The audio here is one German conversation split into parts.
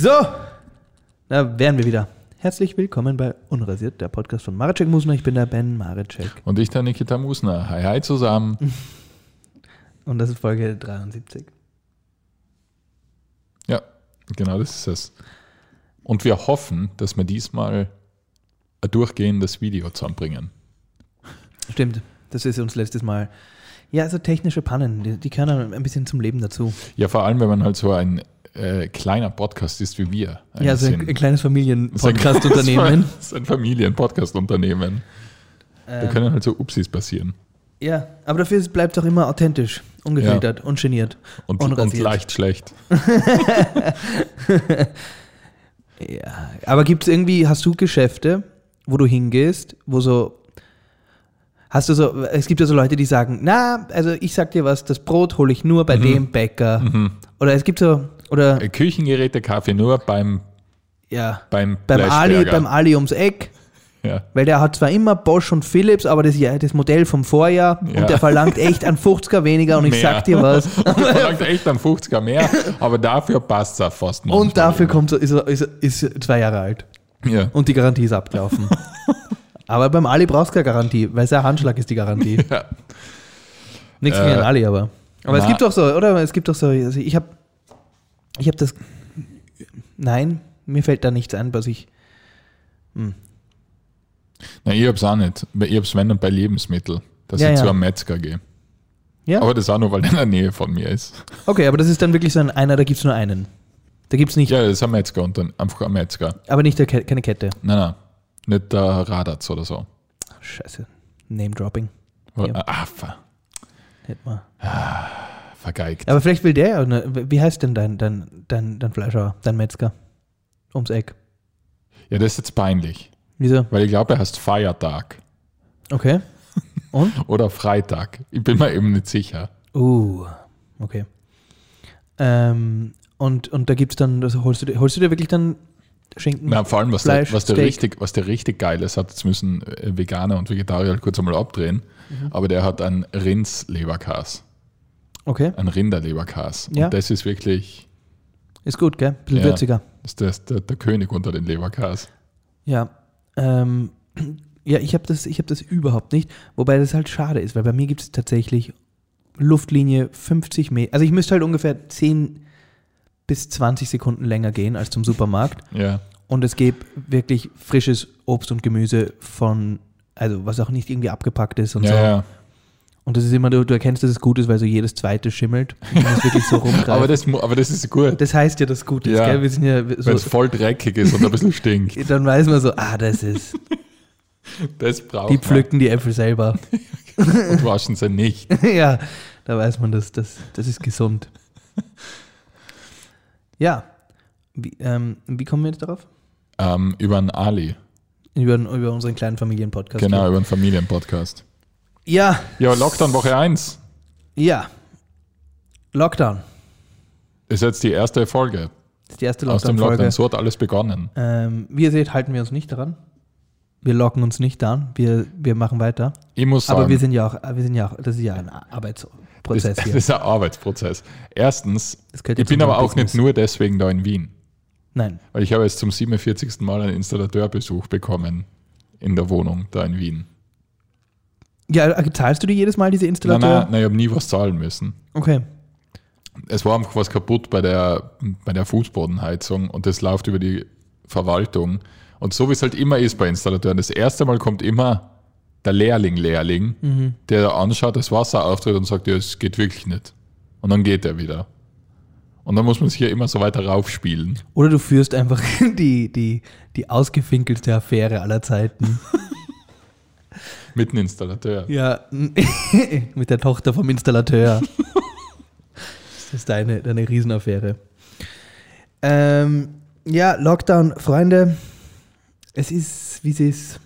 So, da wären wir wieder. Herzlich willkommen bei Unrasiert, der Podcast von Mareczek Musner. Ich bin der Ben Mareczek. Und ich, der Nikita Musner. Hi, hi zusammen. Und das ist Folge 73. Ja, genau das ist es. Und wir hoffen, dass wir diesmal ein durchgehendes Video zusammenbringen. Stimmt, das ist uns letztes Mal. Ja, also technische Pannen, die, die gehören ein bisschen zum Leben dazu. Ja, vor allem, wenn man halt so ein äh, kleiner Podcast ist wie wir. Ja, so ein, sind. ein kleines ein- Familien-Podcast-Unternehmen. Das ist ein Familien-Podcast-Unternehmen. Da Ähm, können halt so Upsis passieren. ja, aber dafür bleibt es auch immer authentisch, ungefiltert, ungeniert. Und, und leicht schlecht. Ja, aber gibt es irgendwie, hast du Geschäfte, wo du hingehst, wo so, hast du so, es gibt ja so Leute, die sagen, na, also ich sag dir was, das Brot hole ich nur bei Mhm. dem Bäcker. Oder es gibt so, oder Äh, Küchengeräte, Kaffee nur beim, ja, beim, beim Ali, beim Ali ums Eck, ja. weil der hat zwar immer Bosch und Philips, aber das, ja, das Modell vom Vorjahr Ja. und der verlangt echt an 50er weniger und ich Mehr. sag dir was. Der verlangt echt einen 50er mehr, aber dafür passt es fast Und manchmal dafür immer. kommt er, ist er, ist er ist zwei Jahre alt. Ja. Und die Garantie ist abgelaufen. aber beim Ali brauchst du keine Garantie, weil sein Handschlag ist die Garantie. Ja. Nichts Äh, gegen den Ali, aber. Aber es na. gibt doch so, oder? Es gibt doch so, also ich habe ich habe das. Nein, mir fällt da nichts ein, was ich. Nein, ich hab's auch nicht. Ich hab's, wenn dann bei Lebensmitteln, dass Ja, ich ja. zu einem Metzger gehe. Ja? Aber das auch nur, weil der in der Nähe von mir ist. Okay, aber das ist dann wirklich so ein einer, da gibt es nur einen. Da gibt es nicht, Ja, das ist ein Metzger und dann einfach ein Metzger. aber nicht der, Ke- keine Kette. Nein, nein. Nicht der Radatz oder so. Scheiße. Name-Dropping. Ah, ver, Hätte man. Vergeigt. Aber vielleicht will der ja. Ne? Wie heißt denn dein, dein, dein, dein Fleischer, dein Metzger? Ums Eck. Ja, das ist jetzt peinlich. Wieso? Weil ich glaube, er heißt Feiertag Okay. Und? oder Freitag. Ich bin mir eben nicht sicher. Uh, okay. Ähm, und, und da gibt es dann, das holst, du, dir- holst du dir wirklich dann Schinken? Na, vor allem, was, Fleisch, der, was, der Steak. richtig, was der richtig geil ist, hat, jetzt müssen äh, Veganer und Vegetarier kurz einmal abdrehen, Mhm. aber der hat einen Rindsleberkas, Okay, einen Rinderleberkas. Ja. Und das ist wirklich ist gut, gell? Bisschen Ja. würziger. das ist der, der, der König unter den Leberkas. Ja. Ähm, ja, ich habe das, ich hab das überhaupt nicht. Wobei das halt schade ist, weil bei mir gibt es tatsächlich Luftlinie 50 Meter. Also ich müsste halt ungefähr 10 bis 20 Sekunden länger gehen als zum Supermarkt. Ja. Und es gibt wirklich frisches Obst und Gemüse von, also was auch nicht irgendwie abgepackt ist und Ja, so. ja. Und das ist immer, du, du erkennst, dass es gut ist, weil so jedes zweite schimmelt. Und wirklich so. Aber das, aber das ist gut. das heißt ja, dass es gut ist, Ja. gell? Wir sind ja Wenn so, es voll dreckig ist und ein bisschen stinkt. dann weiß man so, ah, das ist, Das braucht die pflücken die Äpfel selber. man und waschen sie nicht. ja, da weiß man, dass das, das ist gesund. Ja, wie, ähm, wie kommen wir jetzt darauf? Ähm, über einen Ali. Über, über unseren kleinen Familienpodcast. Genau, hier. über einen Familienpodcast. Ja, Ja, Lockdown Woche 1 ja. Lockdown. ist jetzt die erste Folge Das ist die erste aus dem. Lockdown. So hat alles begonnen. Ähm, wie ihr seht, halten wir uns nicht daran. Wir locken uns nicht an. Wir, wir machen weiter. Ich muss sagen, Aber wir sind ja auch, wir sind ja auch, das ist ja ein das, Arbeitsprozess das hier. ist ein Arbeitsprozess. Erstens, Das ich bin aber auch Business. nicht nur deswegen da in Wien. Nein. Weil ich habe jetzt zum 47. Mal einen Installateurbesuch bekommen in der Wohnung da in Wien. Ja, äh, zahlst du dir jedes Mal diese Nein, Installateur? nein, nein, ich habe nie was zahlen müssen. Okay. Es war einfach was kaputt bei der, bei der Fußbodenheizung und das läuft über die Verwaltung. Und so wie es halt immer ist bei Installateuren, das erste Mal kommt immer der Lehrling, Lehrling, Mhm. der anschaut, das Wasser auftritt und sagt, ja, es geht wirklich nicht. Und dann geht er wieder. Und dann muss man sich ja immer so weiter raufspielen. Oder du führst einfach die, die, die ausgefinkelste Affäre aller Zeiten. Mit einem Installateur. Ja, mit der Tochter vom Installateur. Das ist deine, deine Riesenaffäre. Ähm, ja, Lockdown, Freunde. Es ist, wie es ist.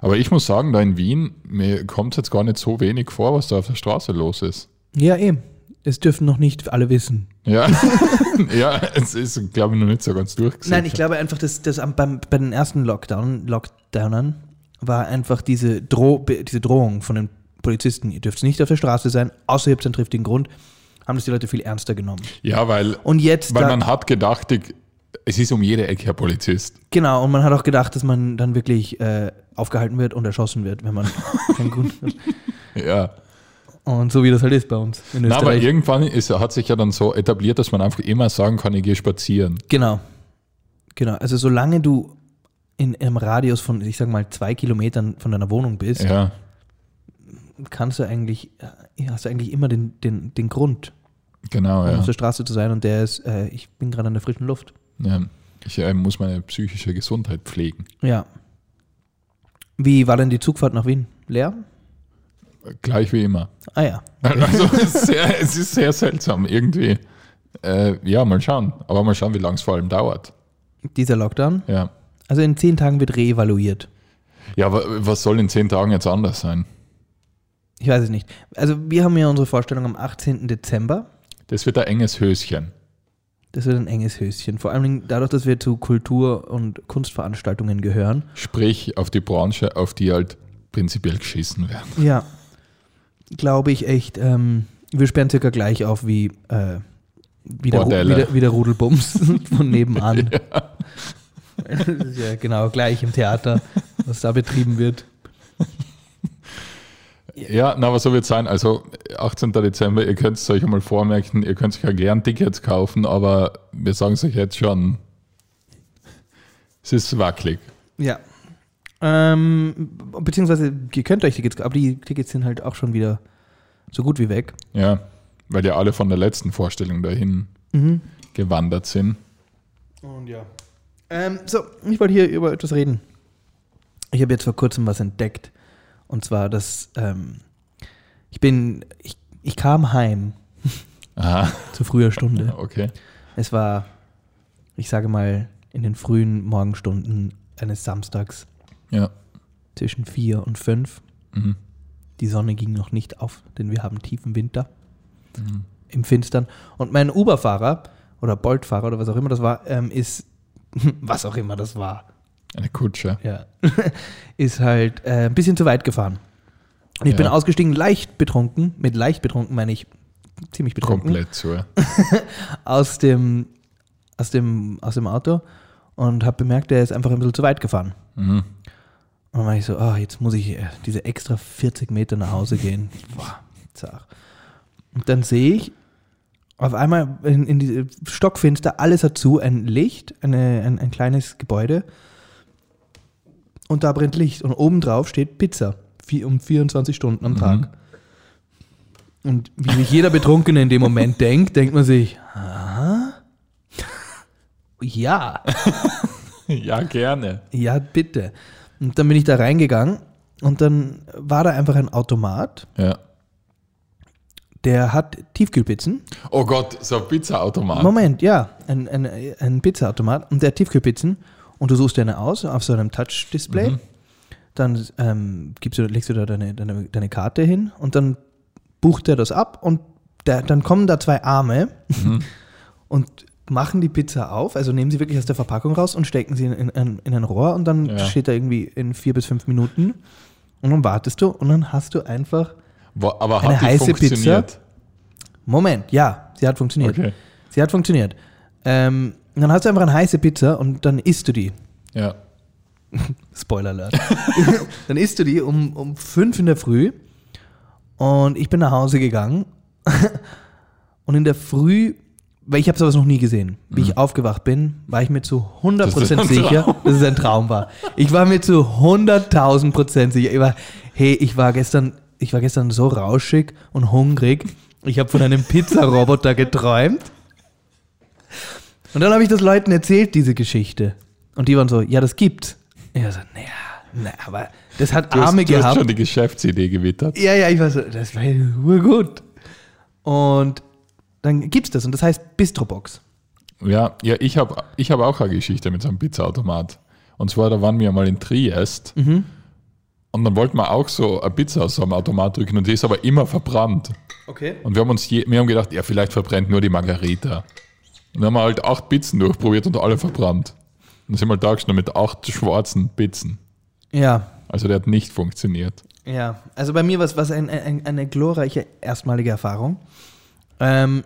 Aber ich muss sagen, da in Wien, mir kommt jetzt gar nicht so wenig vor, was da auf der Straße los ist. Ja, eben. Es dürfen noch nicht alle wissen. Ja, ja es ist, glaube ich, noch nicht so ganz durchgesetzt. Nein, ich glaube einfach, dass, dass am, beim, bei den ersten Lockdown, Lockdownern war einfach diese, Droh, diese Drohung von den Polizisten, ihr dürft nicht auf der Straße sein, außer ihr habt einen triftigen Grund, haben das die Leute viel ernster genommen. Ja, weil, Und jetzt, weil man hat gedacht, Es ist um jede Ecke ein Polizist. Genau, und man hat auch gedacht, dass man dann wirklich äh, aufgehalten wird und erschossen wird, wenn man kein Grund hat. Ja. Und so wie das halt ist bei uns in Na, aber Österreich. irgendwann ist, hat sich ja dann so etabliert, dass man einfach immer sagen kann, ich gehe spazieren. genau. Genau. Also solange du in einem Radius von, ich sag mal, zwei Kilometern von deiner Wohnung bist, Ja. kannst du eigentlich, äh, hast du eigentlich immer den, den, den Grund, Genau, um ja. auf der Straße zu sein und der ist, äh, ich bin gerade an der frischen Luft. ja. Ich äh, muss meine psychische Gesundheit pflegen. Ja. Wie war denn die Zugfahrt nach Wien? Leer? Gleich wie immer. Ah ja. Also es ist sehr, es ist sehr seltsam irgendwie. Äh, ja, mal schauen. Aber mal schauen, wie lange es vor allem dauert. Dieser Lockdown. Ja. Also in zehn Tagen wird reevaluiert. Ja, aber was soll in zehn Tagen jetzt anders sein? Ich weiß es nicht. Also wir haben ja unsere Vorstellung am 18. Dezember. Das wird ein enges Höschen. Das wird ein enges Höschen. Vor allem dadurch, dass wir zu Kultur- und Kunstveranstaltungen gehören. Sprich auf die Branche, auf die halt prinzipiell geschissen werden. Ja. Glaube ich echt, ähm, wir sperren circa gleich auf wie, äh, wie, der, wie, der, wie der Rudelbums von nebenan. Das ist ja genau gleich im Theater, was da betrieben wird. Ja, na, aber so wird es sein. Also 18. Dezember, ihr könnt es euch einmal vormerken, ihr könnt euch ja gern Tickets kaufen, aber wir sagen es euch jetzt schon, es ist wackelig. Ja. Ähm, beziehungsweise, ihr könnt euch Tickets, aber die Tickets sind halt auch schon wieder so gut wie weg. Ja, weil ja alle von der letzten Vorstellung dahin Mhm. gewandert sind. Und ja. Ähm, so, ich wollte hier über etwas reden. Ich habe jetzt vor kurzem was entdeckt. Und zwar, dass ähm, ich bin, ich, ich kam heim Aha, zu früher Stunde. okay. Es war, ich sage mal, in den frühen Morgenstunden eines Samstags Ja. zwischen vier und fünf. Mhm. Die Sonne ging noch nicht auf, denn wir haben tiefen Winter Mhm. im Finstern. Und mein Uber-Fahrer oder Bolt-Fahrer oder was auch immer das war, ähm, ist, was auch immer das war, Eine Kutsche. ja, ist halt äh, ein bisschen zu weit gefahren. Und ich Ja. bin ausgestiegen, leicht betrunken. Mit leicht betrunken meine ich ziemlich betrunken. Komplett so. Aus dem, aus, dem, aus dem Auto und habe bemerkt, der ist einfach ein bisschen zu weit gefahren. Mhm. Und dann war ich so, ah, jetzt muss ich äh, diese extra 40 Meter nach Hause gehen. Boah, zart. Und dann sehe ich auf einmal in, in die Stockfinster, alles hat zu, ein Licht, eine, ein, ein kleines Gebäude. Und da brennt Licht. Und obendrauf steht Pizza. Vier, um 24 Stunden am Mhm. Tag. Und wie sich jeder Betrunkene in dem Moment denkt, denkt man sich, ah, ja. Ja, gerne. Ja, bitte. Und dann bin ich da reingegangen und dann war da einfach ein Automat, Ja. Der hat Tiefkühlpizzen. Oh Gott, so ein Pizzaautomat. Moment, ja, ein, ein, ein Pizzaautomat und der hat Tiefkühlpizzen und du suchst dir eine aus auf so einem Touch-Display. Mhm. Dann ähm, gibst du, legst du da deine, deine, deine Karte hin und dann bucht er das ab und der, dann kommen da zwei Arme Mhm. und machen die Pizza auf, also nehmen sie wirklich aus der Verpackung raus und stecken sie in, in, in, in ein Rohr und dann Ja. steht da irgendwie in vier bis fünf Minuten und dann wartest du und dann hast du einfach, Aber Eine hat die heiße funktioniert? Moment, ja, sie hat funktioniert. Okay. Sie hat funktioniert. Ähm, dann hast du einfach eine heiße Pizza und dann isst du die. Ja. Spoiler Alert. dann isst du die um, um fünf in der Früh und ich bin nach Hause gegangen und in der Früh, weil ich habe sowas noch nie gesehen, wie ich aufgewacht bin, war ich mir zu 100% Das sicher, dass es ein Traum war. Ich war mir zu 100.000 Prozent sicher. Ich war, hey, ich war gestern, ich war gestern so rauschig und hungrig. Ich habe von einem Pizzaroboter geträumt. Und dann habe ich das Leuten erzählt, diese Geschichte. Und die waren so, ja, das gibt's. Ich war so, naja, na, aber das hat Du hast, Arme du hast gehabt. schon die Geschäftsidee gewittert. Ja, ja, ich war so, das war gut. Und dann gibt's das und das heißt Bistrobox. Ja, ja ich habe ich hab auch eine Geschichte mit so einem Pizzaautomat. Und zwar, da waren wir mal in Triest Mhm. Und dann wollten wir auch so eine Pizza aus so einem Automat drücken und die ist aber immer verbrannt. Okay. Und wir haben uns je, wir haben gedacht, ja, vielleicht verbrennt nur die Margarita. Und dann haben wir halt acht Pizzen durchprobiert und alle verbrannt. Und dann sind wir halt da gestanden mit acht schwarzen Pizzen. Ja, Also der hat nicht funktioniert. ja. Also bei mir war es ein, ein, eine glorreiche erstmalige Erfahrung. Ähm,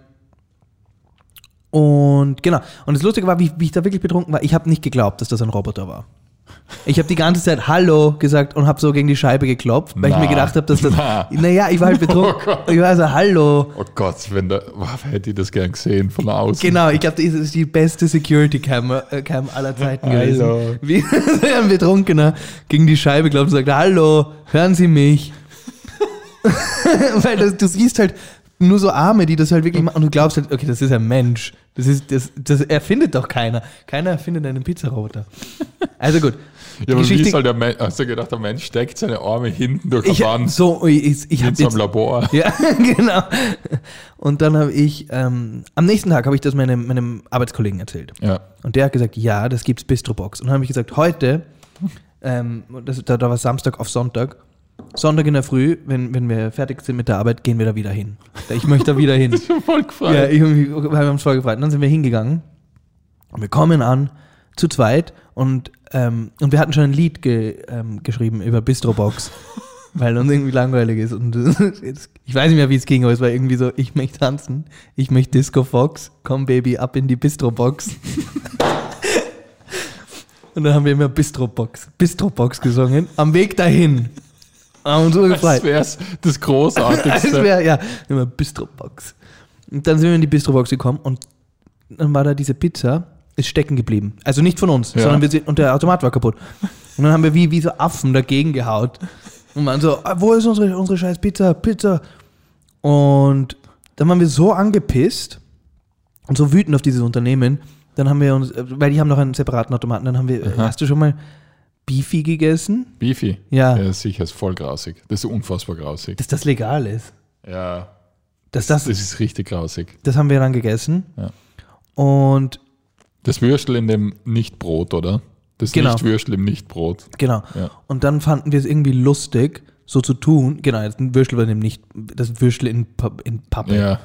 Und genau. Und das Lustige war, wie, wie ich da wirklich betrunken war, ich habe nicht geglaubt, dass das ein Roboter war. Ich habe die ganze Zeit Hallo gesagt und habe so gegen die Scheibe geklopft, weil ich Na. mir gedacht habe, dass das. Na. Naja, ich war halt betrunken. Oh ich war so Hallo. Oh Gott, wenn da, wow, hätte ich das gern gesehen von außen. Genau, ich glaube, das ist die beste Security-Cam äh, Cam aller Zeiten gewesen. Hallo. Wie ein Betrunkener gegen die Scheibe klopft und sagt, Hallo, hören Sie mich. Weil das, du siehst halt nur so Arme, die das halt wirklich machen und du glaubst halt, okay, das ist ein Mensch. Das ist, das, das erfindet doch keiner. Keiner erfindet einen Pizzaroboter. Also gut. Ja, aber wie soll der Mensch, hast du gedacht, der Mensch steckt seine Arme hinten durch die Wand so, ich, ich habe so jetzt Labor? Ja, genau. Und dann habe ich, ähm, am nächsten Tag habe ich das meinem, meinem Arbeitskollegen erzählt. Ja. Und der hat gesagt, ja, das gibt's Bistrobox. Und dann habe ich gesagt, heute, ähm, das, da, da war Samstag auf Sonntag, Sonntag in der Früh, wenn, wenn wir fertig sind mit der Arbeit, gehen wir da wieder hin. Ich möchte da wieder hin. Ich bin voll gefreut. ja, ich, wir haben uns voll gefreut. Und dann sind wir hingegangen und wir kommen an, zu zweit und, ähm, und wir hatten schon ein Lied ge, ähm, geschrieben über Bistrobox. Weil uns irgendwie langweilig ist. Und jetzt- ich weiß nicht mehr, wie es ging, aber es war irgendwie so, ich möchte tanzen, ich möchte Disco Fox, komm Baby, ab in die Bistrobox. Und dann haben wir immer Bistrobox, Bistrobox gesungen, am Weg dahin. Haben uns so das gefreut. wäre das Das Großartigste. wäre, ja, immer Bistrobox. Und dann sind wir in die Bistrobox gekommen und dann war da diese Pizza, ist stecken geblieben. Also nicht von uns, Ja. sondern wir sind, und der Automat war kaputt. Und dann haben wir wie, wie so Affen dagegen gehaut. Und waren so, ah, wo ist unsere, unsere scheiß Pizza, Pizza? Und dann waren wir so angepisst und so wütend auf dieses Unternehmen, dann haben wir uns, äh, weil die haben noch einen separaten Automaten, dann haben wir, äh, hast du schon mal Beefy gegessen? Beefy. Ja. Ja, sicher, ist voll grausig. Das ist unfassbar grausig. Dass das legal ist. Ja, Dass das, das ist richtig grausig. das haben wir dann gegessen. Ja. Und Das Würstel in dem Nicht-Brot, oder? Das Genau. Nicht-Würstel im Nicht-Brot. Genau. Ja. Und dann fanden wir es irgendwie lustig, so zu tun. Genau, jetzt ein Würstel bei dem nicht, das Würstel in, in Pappe. Ja.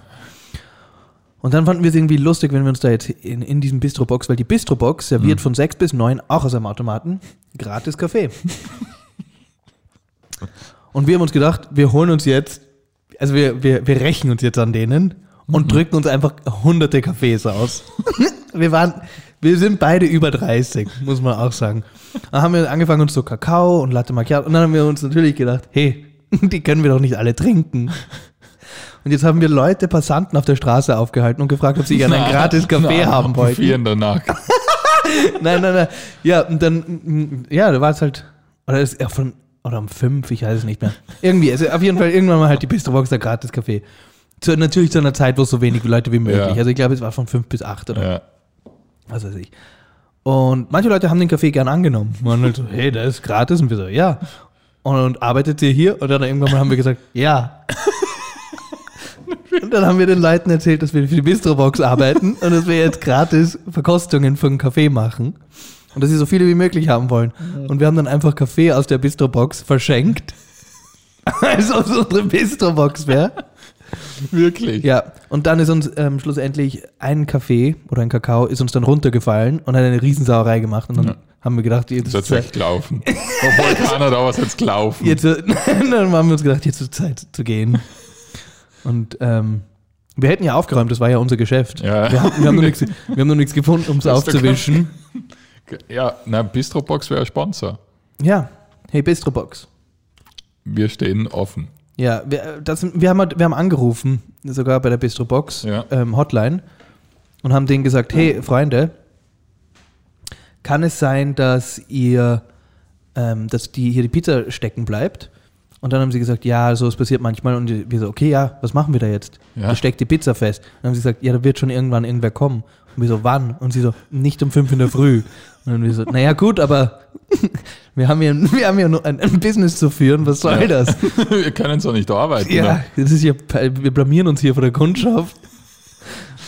Und dann fanden wir es irgendwie lustig, wenn wir uns da jetzt in, in diesem Bistrobox, weil die Bistrobox serviert Mhm. von 6 bis 9 auch aus einem Automaten gratis Kaffee. Und wir haben uns gedacht, wir holen uns jetzt, also wir, wir, wir rächen uns jetzt an denen und drücken uns einfach hunderte Kaffees aus. wir waren, wir sind beide über 30, muss man auch sagen. Dann haben wir angefangen uns so Kakao und Latte Macchiato und dann haben wir uns natürlich gedacht, hey, die können wir doch nicht alle trinken. Und jetzt haben wir Leute, Passanten auf der Straße aufgehalten und gefragt, ob sie gerne einen gratis Kaffee haben wollten. Vier Nacht. Nein, nein, nein. Ja, und dann, mm, ja, da war es halt, oder ist er von, oder um fünf, ich weiß es nicht mehr. Irgendwie, also auf jeden Fall irgendwann mal halt die Bistrobox der gratis Kaffee. Zu, natürlich zu einer Zeit, wo so wenig Leute wie möglich. Ja. Also ich glaube, es war von fünf bis acht oder Ja. was weiß ich. Und manche Leute haben den Kaffee gern angenommen. Und halt so, hey, der ist gratis. Und wir so, ja. Und, und arbeitet ihr hier? Und dann irgendwann mal haben wir gesagt, ja. Und dann haben wir den Leuten erzählt, dass wir für die Bistrobox arbeiten und dass wir jetzt gratis Verkostungen für einen Kaffee machen. Und dass sie so viele wie möglich haben wollen. Und wir haben dann einfach Kaffee aus der Bistrobox verschenkt. Als ob es unsere Bistrobox wäre. Wirklich. Ja, und dann ist uns ähm, schlussendlich ein Kaffee oder ein Kakao ist uns dann runtergefallen und hat eine Riesensauerei gemacht. Und dann Ja. haben wir gedacht, jetzt ist Zeit, gelaufen. Obwohl keiner da was jetzt gelaufen. jetzt, dann haben wir uns gedacht, jetzt ist Zeit zu gehen. Und ähm, wir hätten ja aufgeräumt, das war ja unser Geschäft. Ja. Wir, haben, wir, haben noch nichts, wir haben noch nichts gefunden, um es aufzuwischen. Ja, na, Bistrobox wäre ein Sponsor. Ja, hey Bistrobox. Wir stehen offen. Ja, wir, das, wir, haben, wir haben angerufen, sogar bei der Bistrobox Ja. ähm, Hotline und haben denen gesagt, hey Freunde, kann es sein, dass ihr, ähm, dass die hier die Pizza stecken bleibt? Und dann haben sie gesagt, ja, so es passiert manchmal. Und wir so, okay, ja, was machen wir da jetzt? Ja. Ja. steckt die Pizza fest. dann haben sie gesagt, ja, da wird schon irgendwann irgendwer kommen. Und wir so, wann? Und sie so, nicht um fünf in der Früh. Und dann wir so, naja gut, aber wir haben hier, wir haben hier nur ein, ein Business zu führen, was soll Ja. das? Wir können so nicht arbeiten. Ja, ne? das ist ja, wir blamieren uns hier vor der Kundschaft,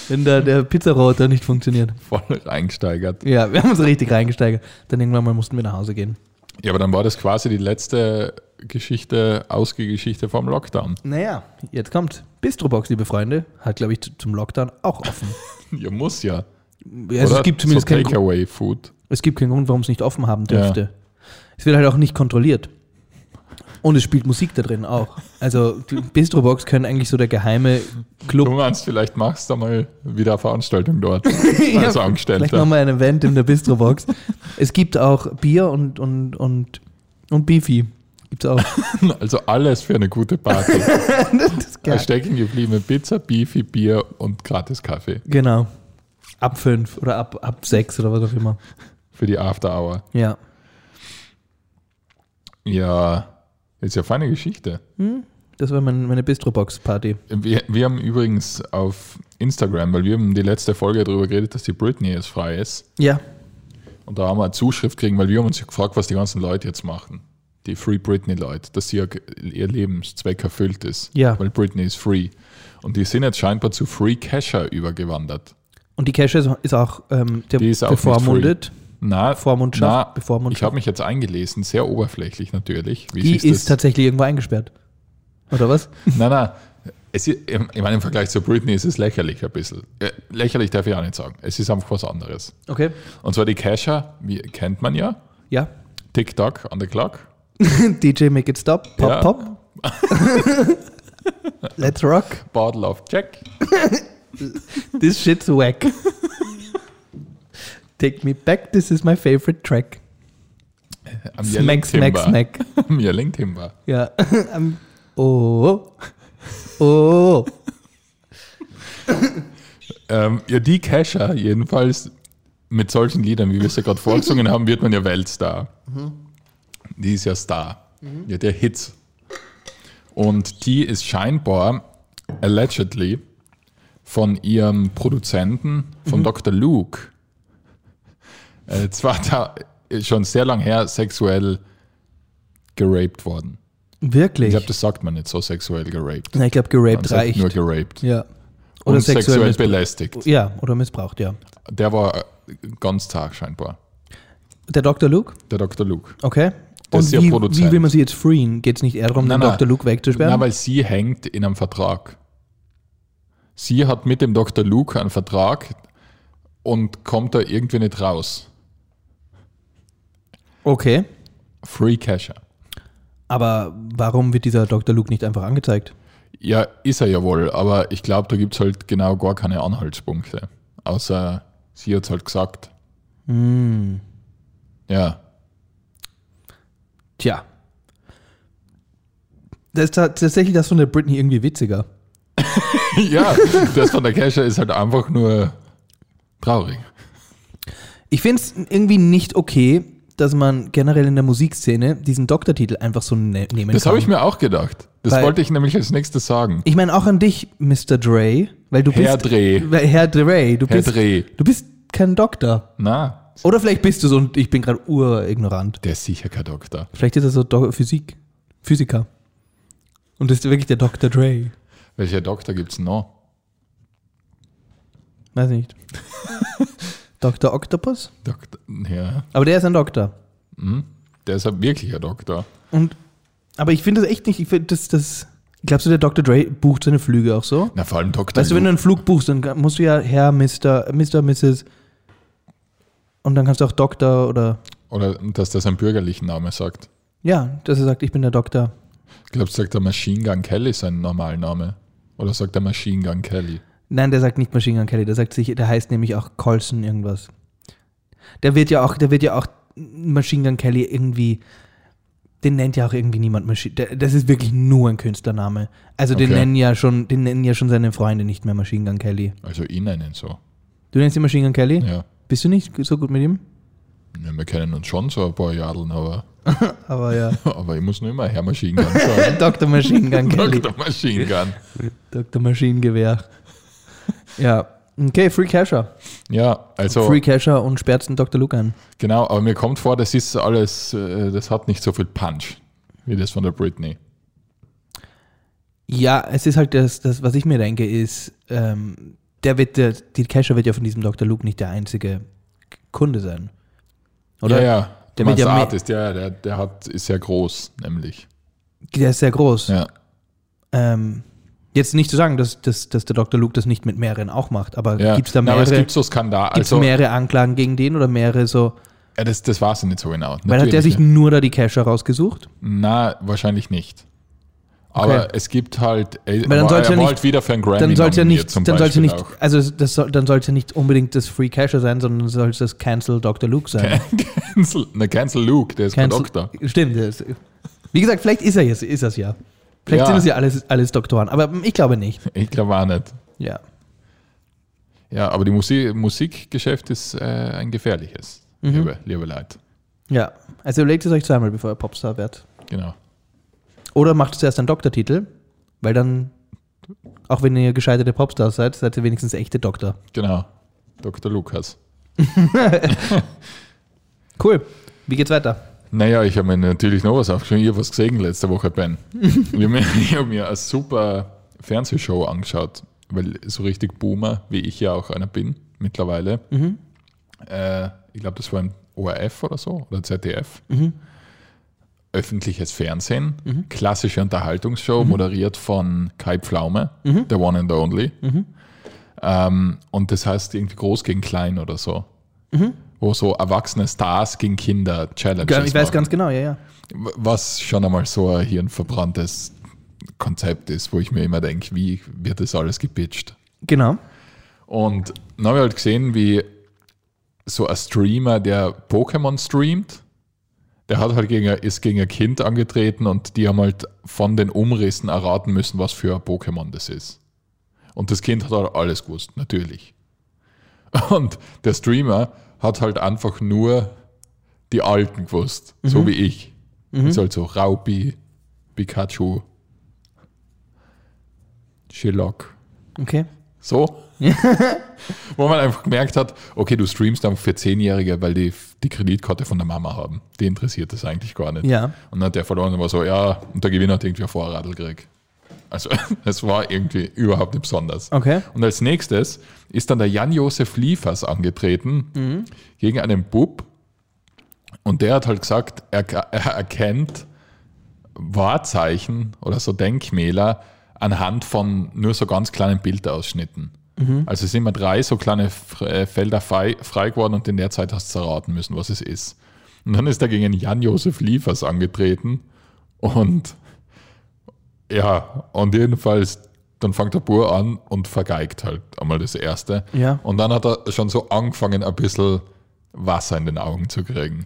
wenn da der Pizzaroboter nicht funktioniert. Voll reingesteigert. Ja, wir haben uns richtig reingesteigert. Dann irgendwann mal mussten wir nach Hause gehen. Ja, aber dann war das quasi die letzte Geschichte, Ausgegeschichte vom Lockdown. Naja, jetzt kommt. Bistrobox, liebe Freunde, hat, glaube ich, zu- zum Lockdown auch offen. Ja, muss ja. Ja, also es gibt zumindest so keinen, Grund- Takeaway-Food. es gibt keinen Grund, warum es nicht offen haben Ja. dürfte. Es wird halt auch nicht kontrolliert. Und es spielt Musik da drin auch. Also Bistrobox können eigentlich so der geheime Du Club. meinst, vielleicht machst du mal wieder eine Veranstaltung dort. Ja, als Angestellter. Vielleicht wir ein Event in der Bistrobox. es gibt auch Bier und, und, und, und Beefy. Gibt's auch. Also alles für eine gute Party. das stecken gebliebene Pizza, Beefy, Bier und gratis Kaffee Genau. Ab fünf oder ab, ab sechs oder was auch immer. für die After Hour. Ja. Ja, ist ja eine feine Geschichte. Das war mein, meine Bistrobox-Party. Wir, wir haben übrigens auf Instagram, weil wir haben die letzte Folge darüber geredet, dass die Britney jetzt frei ist. Ja. Und da haben wir eine Zuschrift kriegen, weil wir haben uns gefragt, was die ganzen Leute jetzt machen. Die Free Britney-Leute, dass ge- ihr Lebenszweck erfüllt ist. Ja. Weil Britney ist free. Und die sind jetzt scheinbar zu Free Casher übergewandert. Und die Cache ist, ist auch ähm, der Die ist auch bevormundet. Na, Vormundschaft, na Bevormundschaft. ich habe mich jetzt eingelesen, sehr oberflächlich natürlich. Wie Die ist das? tatsächlich irgendwo eingesperrt. Oder was? Nein, nein. Es ist, ich meine, im Vergleich zu Britney ist es lächerlich ein bisschen. Äh, lächerlich darf ich auch nicht sagen. Es ist einfach was anderes. Okay. Und zwar die Casher, wie kennt man ja. Ja. TikTok on the clock. DJ Make It Stop. Pop, Ja. pop. Let's rock. Bottle of Jack. This shit's whack. Take me back. This is my favorite track. Am Smack, smack, smack. Am Yelling Timber. Ja. Am- oh. Oh. Ähm, ja, die Casher jedenfalls mit solchen Liedern, wie wir es ja gerade vorgesungen haben, wird man ja Weltstar. Die ist ja Star. Ja, der Hits. Und die ist scheinbar allegedly von ihrem Produzenten, von Dr. Luke, äh, zwar da schon sehr lang her sexuell geraped worden. Wirklich? Ich glaube, das sagt man nicht so sexuell geraped. Na, ich glaube, Man geraped sagt reicht. nur geraped. ja. Oder Und sexuell, sexuell belästigt. Ja, oder missbraucht, ja. Der war äh, ganz zart scheinbar. Der Dr. Luke? Der Dr. Luke. Okay. Der Und ist ja wie, Produzent. wie will man sie jetzt freeen? Geht es nicht eher darum, Nein, den nein. Dr. Luke wegzusperren? Na, weil sie hängt in einem Vertrag. Sie hat mit dem Dr. Luke einen Vertrag und kommt da irgendwie nicht raus. okay. Free Casher. Aber warum wird dieser Dr. Luke nicht einfach angezeigt? Ja, ist er ja wohl, aber ich glaube, da gibt es halt genau gar keine Anhaltspunkte. Außer sie hat es halt gesagt. Hm. Ja. Tja. Das ist ta- tatsächlich das von der Britney irgendwie witziger. ja, das von der Casher ist halt einfach nur traurig. Ich finde es irgendwie nicht okay, dass man generell in der Musikszene diesen Doktortitel einfach so ne nehmen Das kann. habe ich mir auch gedacht. Das Weil- wollte ich nämlich als nächstes sagen. Ich meine auch an dich, Mr. Dre, weil du Herr bist Dreh. weil- Herr Dre, du Herr bist Dreh. du bist kein Doktor. Na, Oder vielleicht bist du so und ich bin gerade urignorant. der ist sicher kein Doktor. Vielleicht ist er so Do Physik, Physiker. Und das ist wirklich der Dr. Dre. Welcher Doktor gibt es noch? Weiß nicht. Dr. Octopus? Doktor, ja. Aber der ist ein Doktor. Mhm. Der ist ein wirklicher Doktor. Und, aber ich finde das echt nicht, ich finde das, das, glaubst du, der Dr. Dre bucht seine Flüge auch so? Na, vor allem Doktor. Weißt du, wenn du einen Flug buchst, dann musst du ja Herr, Mr., Mr., Mrs. Und dann kannst du auch Doktor oder, Oder dass das ein bürgerlichen Name sagt. ja, dass er sagt, ich bin der Doktor. Ich glaube, sagt der Machine Gun Kelly sein Normalname. Oder sagt der Machine Gun Kelly? Nein, der sagt nicht Machine Gun Kelly, der sagt sich, der heißt nämlich auch Colson irgendwas. Der wird ja auch, der wird ja auch Machine Gun Kelly irgendwie, den nennt ja auch irgendwie niemand Machine. Der, das ist wirklich nur ein Künstlername. Also den Okay. nennen ja schon, den nennen ja schon seine Freunde nicht mehr Machine Gun Kelly. Also ihn nennen so. Du nennst ihn Machine Gun Kelly? Ja. Bist du nicht so gut mit ihm? ja. Wir kennen uns schon so ein paar Jadeln, aber, Aber ja. aber ich muss nur immer Herr Machine Gun sagen. Dr. Machine Gun. Dr. Machine Gun. Dr. Maschinengewehr. Ja. Okay, Free Casher. Ja, also Free Casher und sperrt den Dr. Luke ein. genau, aber mir kommt vor, das ist alles, äh, das hat nicht so viel Punch wie das von der Britney. Ja, es ist halt das, das was ich mir denke, ist, ähm, der wird, der, die Casher wird ja von diesem Dr. Luke nicht der einzige Kunde sein. Oder? Ja, ja. Der wird ja Artist, ja, der, der hat, ist sehr groß, nämlich. Der ist sehr groß. Ja. Ähm, jetzt nicht zu sagen, dass, dass, dass der Dr. Luke das nicht mit mehreren auch macht, aber ja. gibt es da Na, aber es mehrere, gibt so Skandal. Also, mehrere Anklagen gegen den oder mehrere so, Ja, das, das weiß ich nicht so genau. Weil hat der sich nur da die Cacher rausgesucht? Na, wahrscheinlich nicht. Aber Okay. es gibt halt, er, Weil dann soll's er war nicht- wieder für einen Grammy Dann sollte nicht, dann sollte nicht, auch. also das soll, dann sollte nicht unbedingt das Free Cacher sein, sondern sollte das Cancel Dr. Luke sein. Cancel, ne, Cancel Luke, der ist kein Cancel, Doktor. Stimmt. ist- Wie gesagt, vielleicht ist er jetzt, ist das ja. Vielleicht Ja. sind es ja alles, alles Doktoren, aber ich glaube nicht. Ich glaube auch nicht. Ja. Ja, aber die Musik, Musikgeschäft ist äh, ein gefährliches, Mhm. liebe, liebe Leute. Ja. Also überlegt es euch zweimal, bevor ihr Popstar werdet. Genau. Oder macht zuerst einen Doktortitel, weil dann, auch wenn ihr gescheiterte Popstars seid, seid ihr wenigstens echte Doktor. Genau. Dr. Lukas. Cool. Wie geht's weiter? Naja, ich habe mir natürlich noch was aufgeschrieben. Ich habe was gesehen letzte Woche, Ben. ich habe mir, hab mir eine super Fernsehshow angeschaut, weil so richtig Boomer, wie ich ja auch einer bin mittlerweile. Äh, ich glaube, das war im ORF oder so, oder ZDF. Öffentliches Fernsehen, klassische Unterhaltungsshow, moderiert von Kai Pflaume, der One and Only. Ähm, und das heißt irgendwie groß gegen klein oder so. Wo so erwachsene Stars gegen Kinder Challenges Ich weiß machen. ganz genau, ja, ja. Was schon einmal so ein hirnverbranntes Konzept ist, wo ich mir immer denke, wie wird das alles gepitcht? Genau. Und dann habe ich halt gesehen, wie so ein Streamer, der Pokémon streamt, der hat halt gegen, ist gegen ein Kind angetreten und die haben halt von den Umrissen erraten müssen, was für ein Pokémon das ist. Und das Kind hat halt alles gewusst, natürlich. Und der Streamer hat halt einfach nur die Alten gewusst, so wie ich. Ist halt so Raupi, Pikachu, Shillock. Okay. So. Wo man einfach gemerkt hat, okay, du streamst einfach für Zehnjährige, weil die die Kreditkarte von der Mama haben. Die interessiert das eigentlich gar nicht. Ja. Und dann hat der verloren und war so, ja, und der Gewinner hat irgendwie ein Vorradl gekriegt. Also es war irgendwie überhaupt nicht besonders. Okay. Und als nächstes ist dann der Jan-Josef Liefers angetreten gegen einen Bub. Und der hat halt gesagt, er, er erkennt Wahrzeichen oder so Denkmäler anhand von nur so ganz kleinen Bildausschnitten. Also es sind immer drei so kleine äh, Felder frei, frei geworden und in der Zeit hast du erraten müssen, was es ist. Und dann ist er gegen Jan-Josef Liefers angetreten und ja, und jedenfalls, dann fängt der Bur an und vergeigt halt einmal das Erste. Ja. Und dann hat er schon so angefangen, ein bisschen Wasser in den Augen zu kriegen.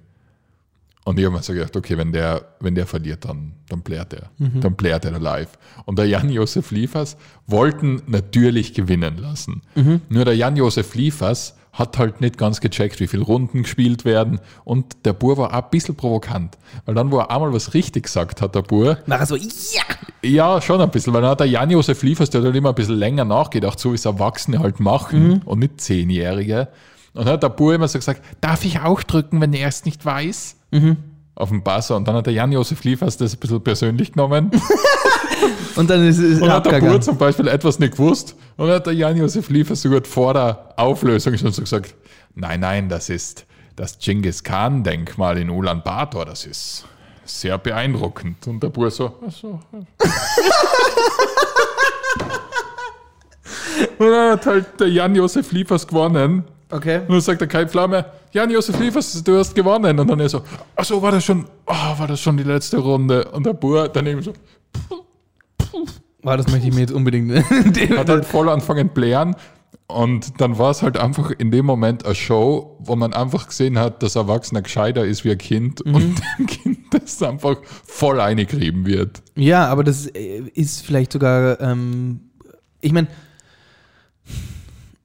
Und ich habe mir so gedacht, okay, wenn der, wenn der verliert, dann, dann blärt er. Dann blärt er live. Und der Jan-Josef Liefers wollten natürlich gewinnen lassen. Nur der Jan-Josef Liefers hat halt nicht ganz gecheckt, wie viele Runden gespielt werden. Und der Bur war auch ein bisschen provokant. Weil dann, wo er einmal was richtig gesagt hat, der Bur, Mach so, ja! ja, schon ein bisschen, weil dann hat der Jan-Josef Liefers, der hat halt immer ein bisschen länger nachgedacht, so wie es Erwachsene halt machen und nicht Zehnjährige. Und dann hat der Bur immer so gesagt, darf ich auch drücken, wenn er es nicht weiß? Auf dem Buzzer. Und dann hat der Jan-Josef Liefers das ein bisschen persönlich genommen. Und dann ist es Und hat der Bur zum Beispiel etwas nicht gewusst. Und dann hat der Jan-Josef Liefers sogar vor der Auflösung schon so gesagt, nein, nein, das ist das Genghis Khan-Denkmal in Ulaanbaatar. Das ist sehr beeindruckend. Und der Bur so, ach so. Und dann hat halt der Jan-Josef Liefers gewonnen. Okay. Und dann sagt der Kai Pflaume, Jan-Josef Liefers, du hast gewonnen. Und dann er so, ach so, war das schon, oh, war das schon die letzte Runde? Und der Bur daneben so, Wow, das möchte ich mir jetzt unbedingt. hat halt voll angefangen blären. Und dann war es halt einfach in dem Moment eine Show, wo man einfach gesehen hat, dass Erwachsener gescheiter ist wie ein Kind und dem Kind das einfach voll eingerieben wird. ja, aber das äh, ist vielleicht sogar, ähm, ich meine,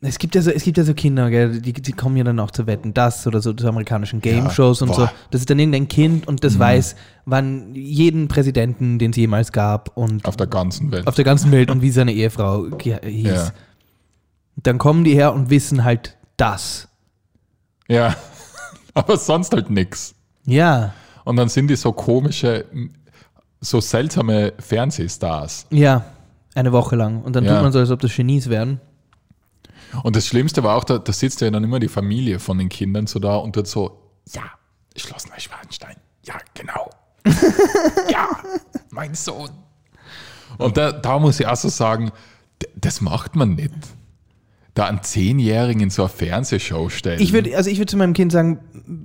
es gibt ja so, es gibt ja so Kinder, gell, die, die kommen ja dann auch zu Wetten, das oder so zu amerikanischen Game-Shows und so. boah. Das ist dann irgendein Kind und das weiß, wann jeden Präsidenten, den es jemals gab und Auf der ganzen Welt. auf der ganzen Welt und wie seine Ehefrau hieß. ja. Dann kommen die her und wissen halt das. ja, aber sonst halt nix. Ja, Und dann sind die so komische, so seltsame Fernsehstars. ja, eine Woche lang. Und dann Ja. tut man so, als ob das Genies wären. Und das Schlimmste war auch, da, da sitzt ja dann immer die Familie von den Kindern so da und tut so, ja, Schloss Neuschwanstein, ja, genau. ja, mein Sohn. Und da, da muss ich auch so sagen, das macht man nicht. da einen Zehnjährigen in so eine Fernsehshow stellen. Ich würde also ich würd zu meinem Kind sagen,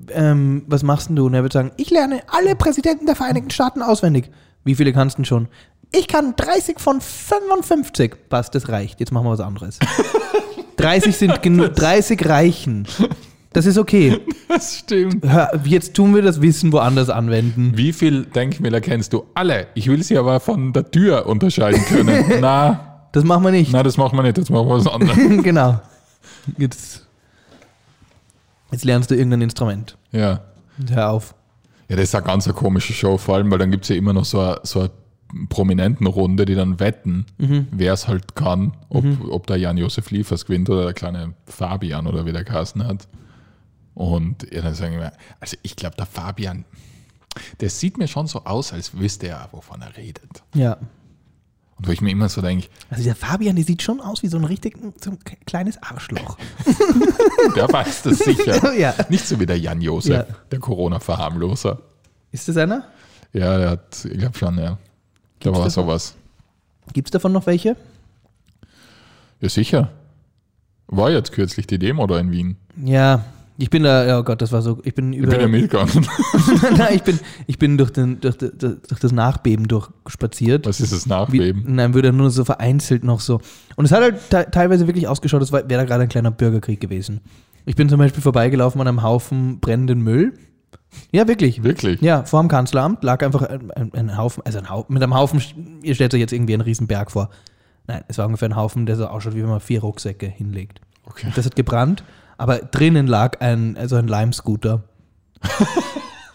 ähm, was machst denn du? Und er würde sagen, ich lerne alle Präsidenten der Vereinigten Staaten auswendig. Wie viele kannst du denn schon? Ich kann 30 von 55. Passt, das reicht. Jetzt machen wir was anderes. 30 sind genug. 30 reichen. Das ist okay. das stimmt. Hör, jetzt tun wir das Wissen woanders anwenden. Wie viel Denkmäler kennst du? Alle. Ich will sie aber von der Tür unterscheiden können. na, Das machen wir nicht. na, das machen wir nicht. Jetzt machen wir was anderes. genau. Jetzt, jetzt lernst du irgendein Instrument. Ja. Und hör auf. Ja, das ist eine ganz komische Show, vor allem, weil dann gibt es ja immer noch so eine, so eine prominenten Runde, die dann wetten, wer es halt kann, ob, ob der Jan-Josef Liefers gewinnt oder der kleine Fabian oder wie der Kasten hat. Und ja, dann sagen wir, also ich glaube, der Fabian, der sieht mir schon so aus, als wüsste er, wovon er redet. Ja. Und wo ich mir immer so denke, Also der Fabian, der sieht schon aus wie so ein richtig so ein kleines Arschloch. der weiß das sicher. Ja. Nicht so wie der Jan-Josef, Ja. der Corona-Verharmloser. Ist das einer? Ja, der hat, ich glaube schon, ja. Da war sowas. Gibt es davon noch welche? Ja, sicher. War jetzt kürzlich die Demo da in Wien. Ja, ich bin da, oh Gott, das war so, ich bin Ich über, bin ja mitgegangen. Nein, ich bin, ich bin durch, den, durch, durch das Nachbeben durchspaziert. Was ist das Wie, Nachbeben? nein, würde nur so vereinzelt noch so. Und es hat halt te teilweise wirklich ausgeschaut, als wäre da gerade ein kleiner Bürgerkrieg gewesen. Ich bin zum Beispiel vorbeigelaufen an einem Haufen brennenden Müll. Ja, wirklich. Wirklich? Ja, vor dem Kanzleramt lag einfach ein, ein, ein Haufen, also ein Haufen, mit einem Haufen, ihr stellt euch jetzt irgendwie einen riesen Berg vor. Nein, es war ungefähr ein Haufen, der so ausschaut, wie wenn man vier Rucksäcke hinlegt. Okay. Das hat gebrannt, aber drinnen lag ein, also ein Lime-Scooter.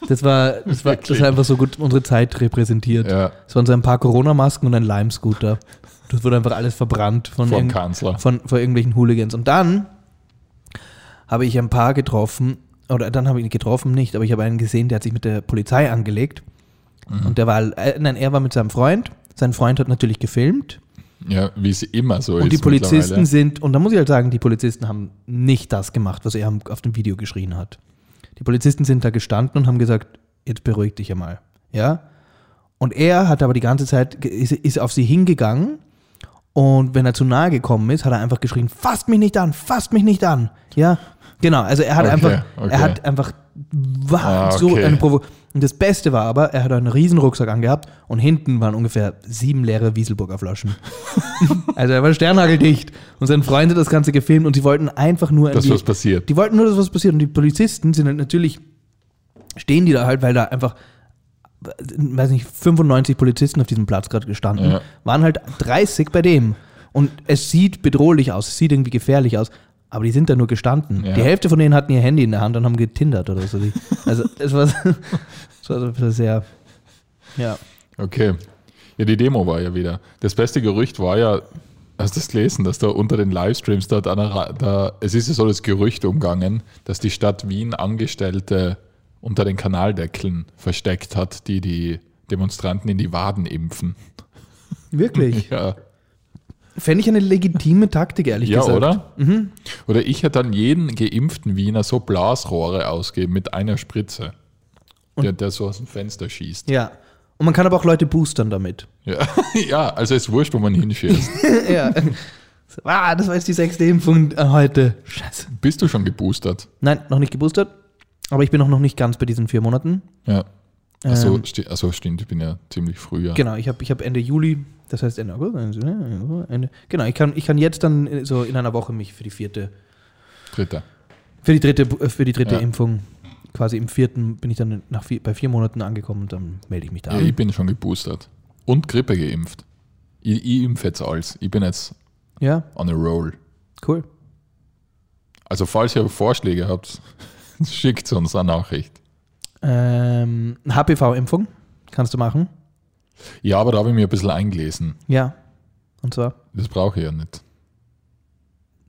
Das war, das war, das war einfach so gut unsere Zeit repräsentiert. Ja, Es waren so ein paar Corona-Masken und ein Lime-Scooter. Das wurde einfach alles verbrannt von, vom Kanzler. von, von irgendwelchen Hooligans. Und dann habe ich ein paar getroffen, oder dann habe ich ihn getroffen nicht, aber ich habe einen gesehen, der hat sich mit der Polizei angelegt. Mhm. Und der war, äh, nein, er war mit seinem Freund. Sein Freund hat natürlich gefilmt. Ja, wie es immer so ist. Und die Polizisten sind, und da muss ich halt sagen, die Polizisten haben nicht das gemacht, was er auf dem Video geschrien hat. Die Polizisten sind da gestanden und haben gesagt, jetzt beruhig dich einmal. Ja? Und er hat aber die ganze Zeit, ist, ist auf sie hingegangen und wenn er zu nahe gekommen ist, hat er einfach geschrien, fasst mich nicht an, fasst mich nicht an. Ja? Genau, also er hat Okay, einfach, okay. er hat einfach Ah, so okay. eine Provo Und das Beste war aber, er hat einen riesen Rucksack angehabt und hinten waren ungefähr sieben leere Wieselburger Flaschen. also er war sternhageldicht und sein Freund hat das Ganze gefilmt und sie wollten einfach nur Dass was passiert. die wollten nur, dass was passiert. Und die Polizisten sind halt natürlich, stehen die da halt, weil da einfach, weiß nicht, 95 Polizisten auf diesem Platz gerade gestanden, Ja. waren halt 30 bei dem. Und es sieht bedrohlich aus, es sieht irgendwie gefährlich aus. Aber die sind da nur gestanden. Ja. Die Hälfte von denen hatten ihr Handy in der Hand und haben getindert oder so. Also es war, es war sehr, ja. Okay. Ja, die Demo war ja wieder. Das beste Gerücht war ja, hast du das gelesen, dass da unter den Livestreams da, da, da es ist ja so das Gerücht umgangen, dass die Stadt Wien Angestellte unter den Kanaldeckeln versteckt hat, die die Demonstranten in die Waden impfen. Wirklich. Ja, Fände ich eine legitime Taktik, ehrlich ja gesagt. oder? Oder ich hätte dann jeden geimpften Wiener so Blasrohre ausgeben mit einer Spritze, der, der so aus dem Fenster schießt. Ja. Und man kann aber auch Leute boostern damit. Ja, ja also ist wurscht, wo man hinschießt. ja. Ah, das war jetzt die sechste Impfung äh, heute. Scheiße. Bist du schon geboostert? Nein, noch nicht geboostert. Aber ich bin auch noch nicht ganz bei diesen vier Monaten. Ja. Achso, Ähm, sti achso, stimmt, ich bin ja ziemlich früh. Ja. Genau, ich habe ich hab Ende Juli, das heißt Ende August, Ende, genau, ich kann, ich kann jetzt dann äh, so in einer Woche mich für die vierte, Dritter. für die dritte, äh, für die dritte Ja. Impfung, quasi im vierten bin ich dann nach vier, bei vier Monaten angekommen und dann melde ich mich da Ja, an. ich bin schon geboostert. Und Grippe geimpft. Ich, ich impfe jetzt alles. Ich bin jetzt Ja, on a roll. cool. Also, falls ihr Vorschläge habt, schickt uns eine Nachricht. Ähm, HPV-Impfung kannst du machen. Ja, aber da habe ich mir ein bisschen eingelesen. Ja. Und zwar? Das brauche ich ja nicht.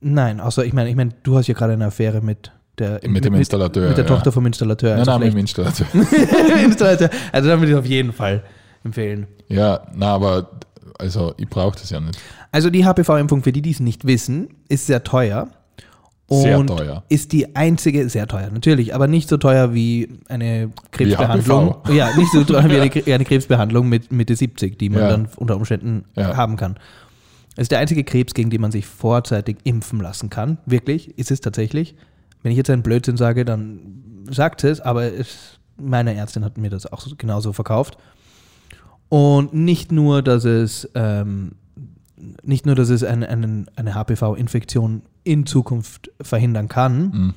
Nein, außer ich meine, ich meine, du hast ja gerade eine Affäre mit der Mit dem Installateur, Mit der ja. Tochter vom Installateur. Nein, also nein, mit dem Installateur. Installateur. Also dann würde ich auf jeden Fall empfehlen. ja, na, aber also ich brauche das ja nicht. Also die HPV-Impfung, für die, die es nicht wissen, ist sehr teuer. Sehr und teuer. Ist die einzige, sehr teuer, natürlich, aber nicht so teuer wie eine Krebsbehandlung. HPV. ja, nicht so teuer wie eine, eine Krebsbehandlung mit Mitte 70, die man Ja. dann unter Umständen Ja. haben kann. Es ist der einzige Krebs, gegen den man sich vorzeitig impfen lassen kann. Wirklich, ist es tatsächlich. Wenn ich jetzt einen Blödsinn sage, dann sagt es, aber es, meine Ärztin hat mir das auch so, genauso verkauft. Und nicht nur, dass es, ähm, nicht nur, dass es ein, einen- eine HPV-Infektion in Zukunft verhindern kann, Mhm.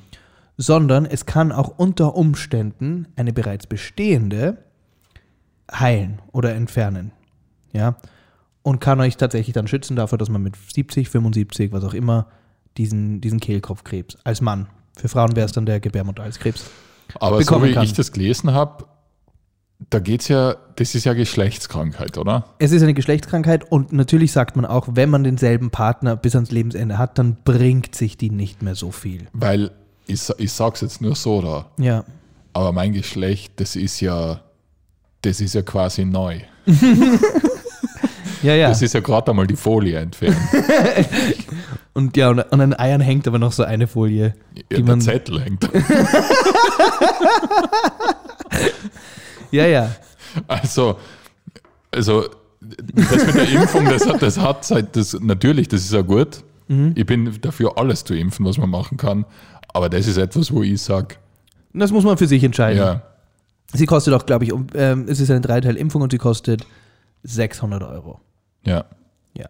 sondern es kann auch unter Umständen eine bereits bestehende heilen oder entfernen. Ja. Und kann euch tatsächlich dann schützen davor, dass man mit 70, 75, was auch immer, diesen, diesen Kehlkopfkrebs als Mann. Für Frauen wäre es dann der Gebärmutterhalskrebs. Aber so wie kann. ich das gelesen habe, da geht's ja, das ist ja Geschlechtskrankheit, oder? Es ist eine Geschlechtskrankheit und natürlich sagt man auch, wenn man denselben Partner bis ans Lebensende hat, dann bringt sich die nicht mehr so viel. Weil ich, ich sag's jetzt nur so da, Ja. aber mein Geschlecht, das ist ja, das ist ja quasi neu. Ja, ja. Das ist ja gerade einmal die Folie entfernt. Und ja, und an den Eiern hängt aber noch so eine Folie. Ja, Die der man- Zettel hängt. Ja, ja. Also, also das mit der Impfung, das hat, das hat seit das natürlich, das ist ja gut. Mhm. Ich bin dafür, alles zu impfen, was man machen kann. Aber das ist etwas, wo ich sage, Das muss man für sich entscheiden. ja, Sie kostet auch, glaube ich, um, ähm, es ist eine Dreiteil-Impfung und sie kostet 600 Euro. ja, Ja.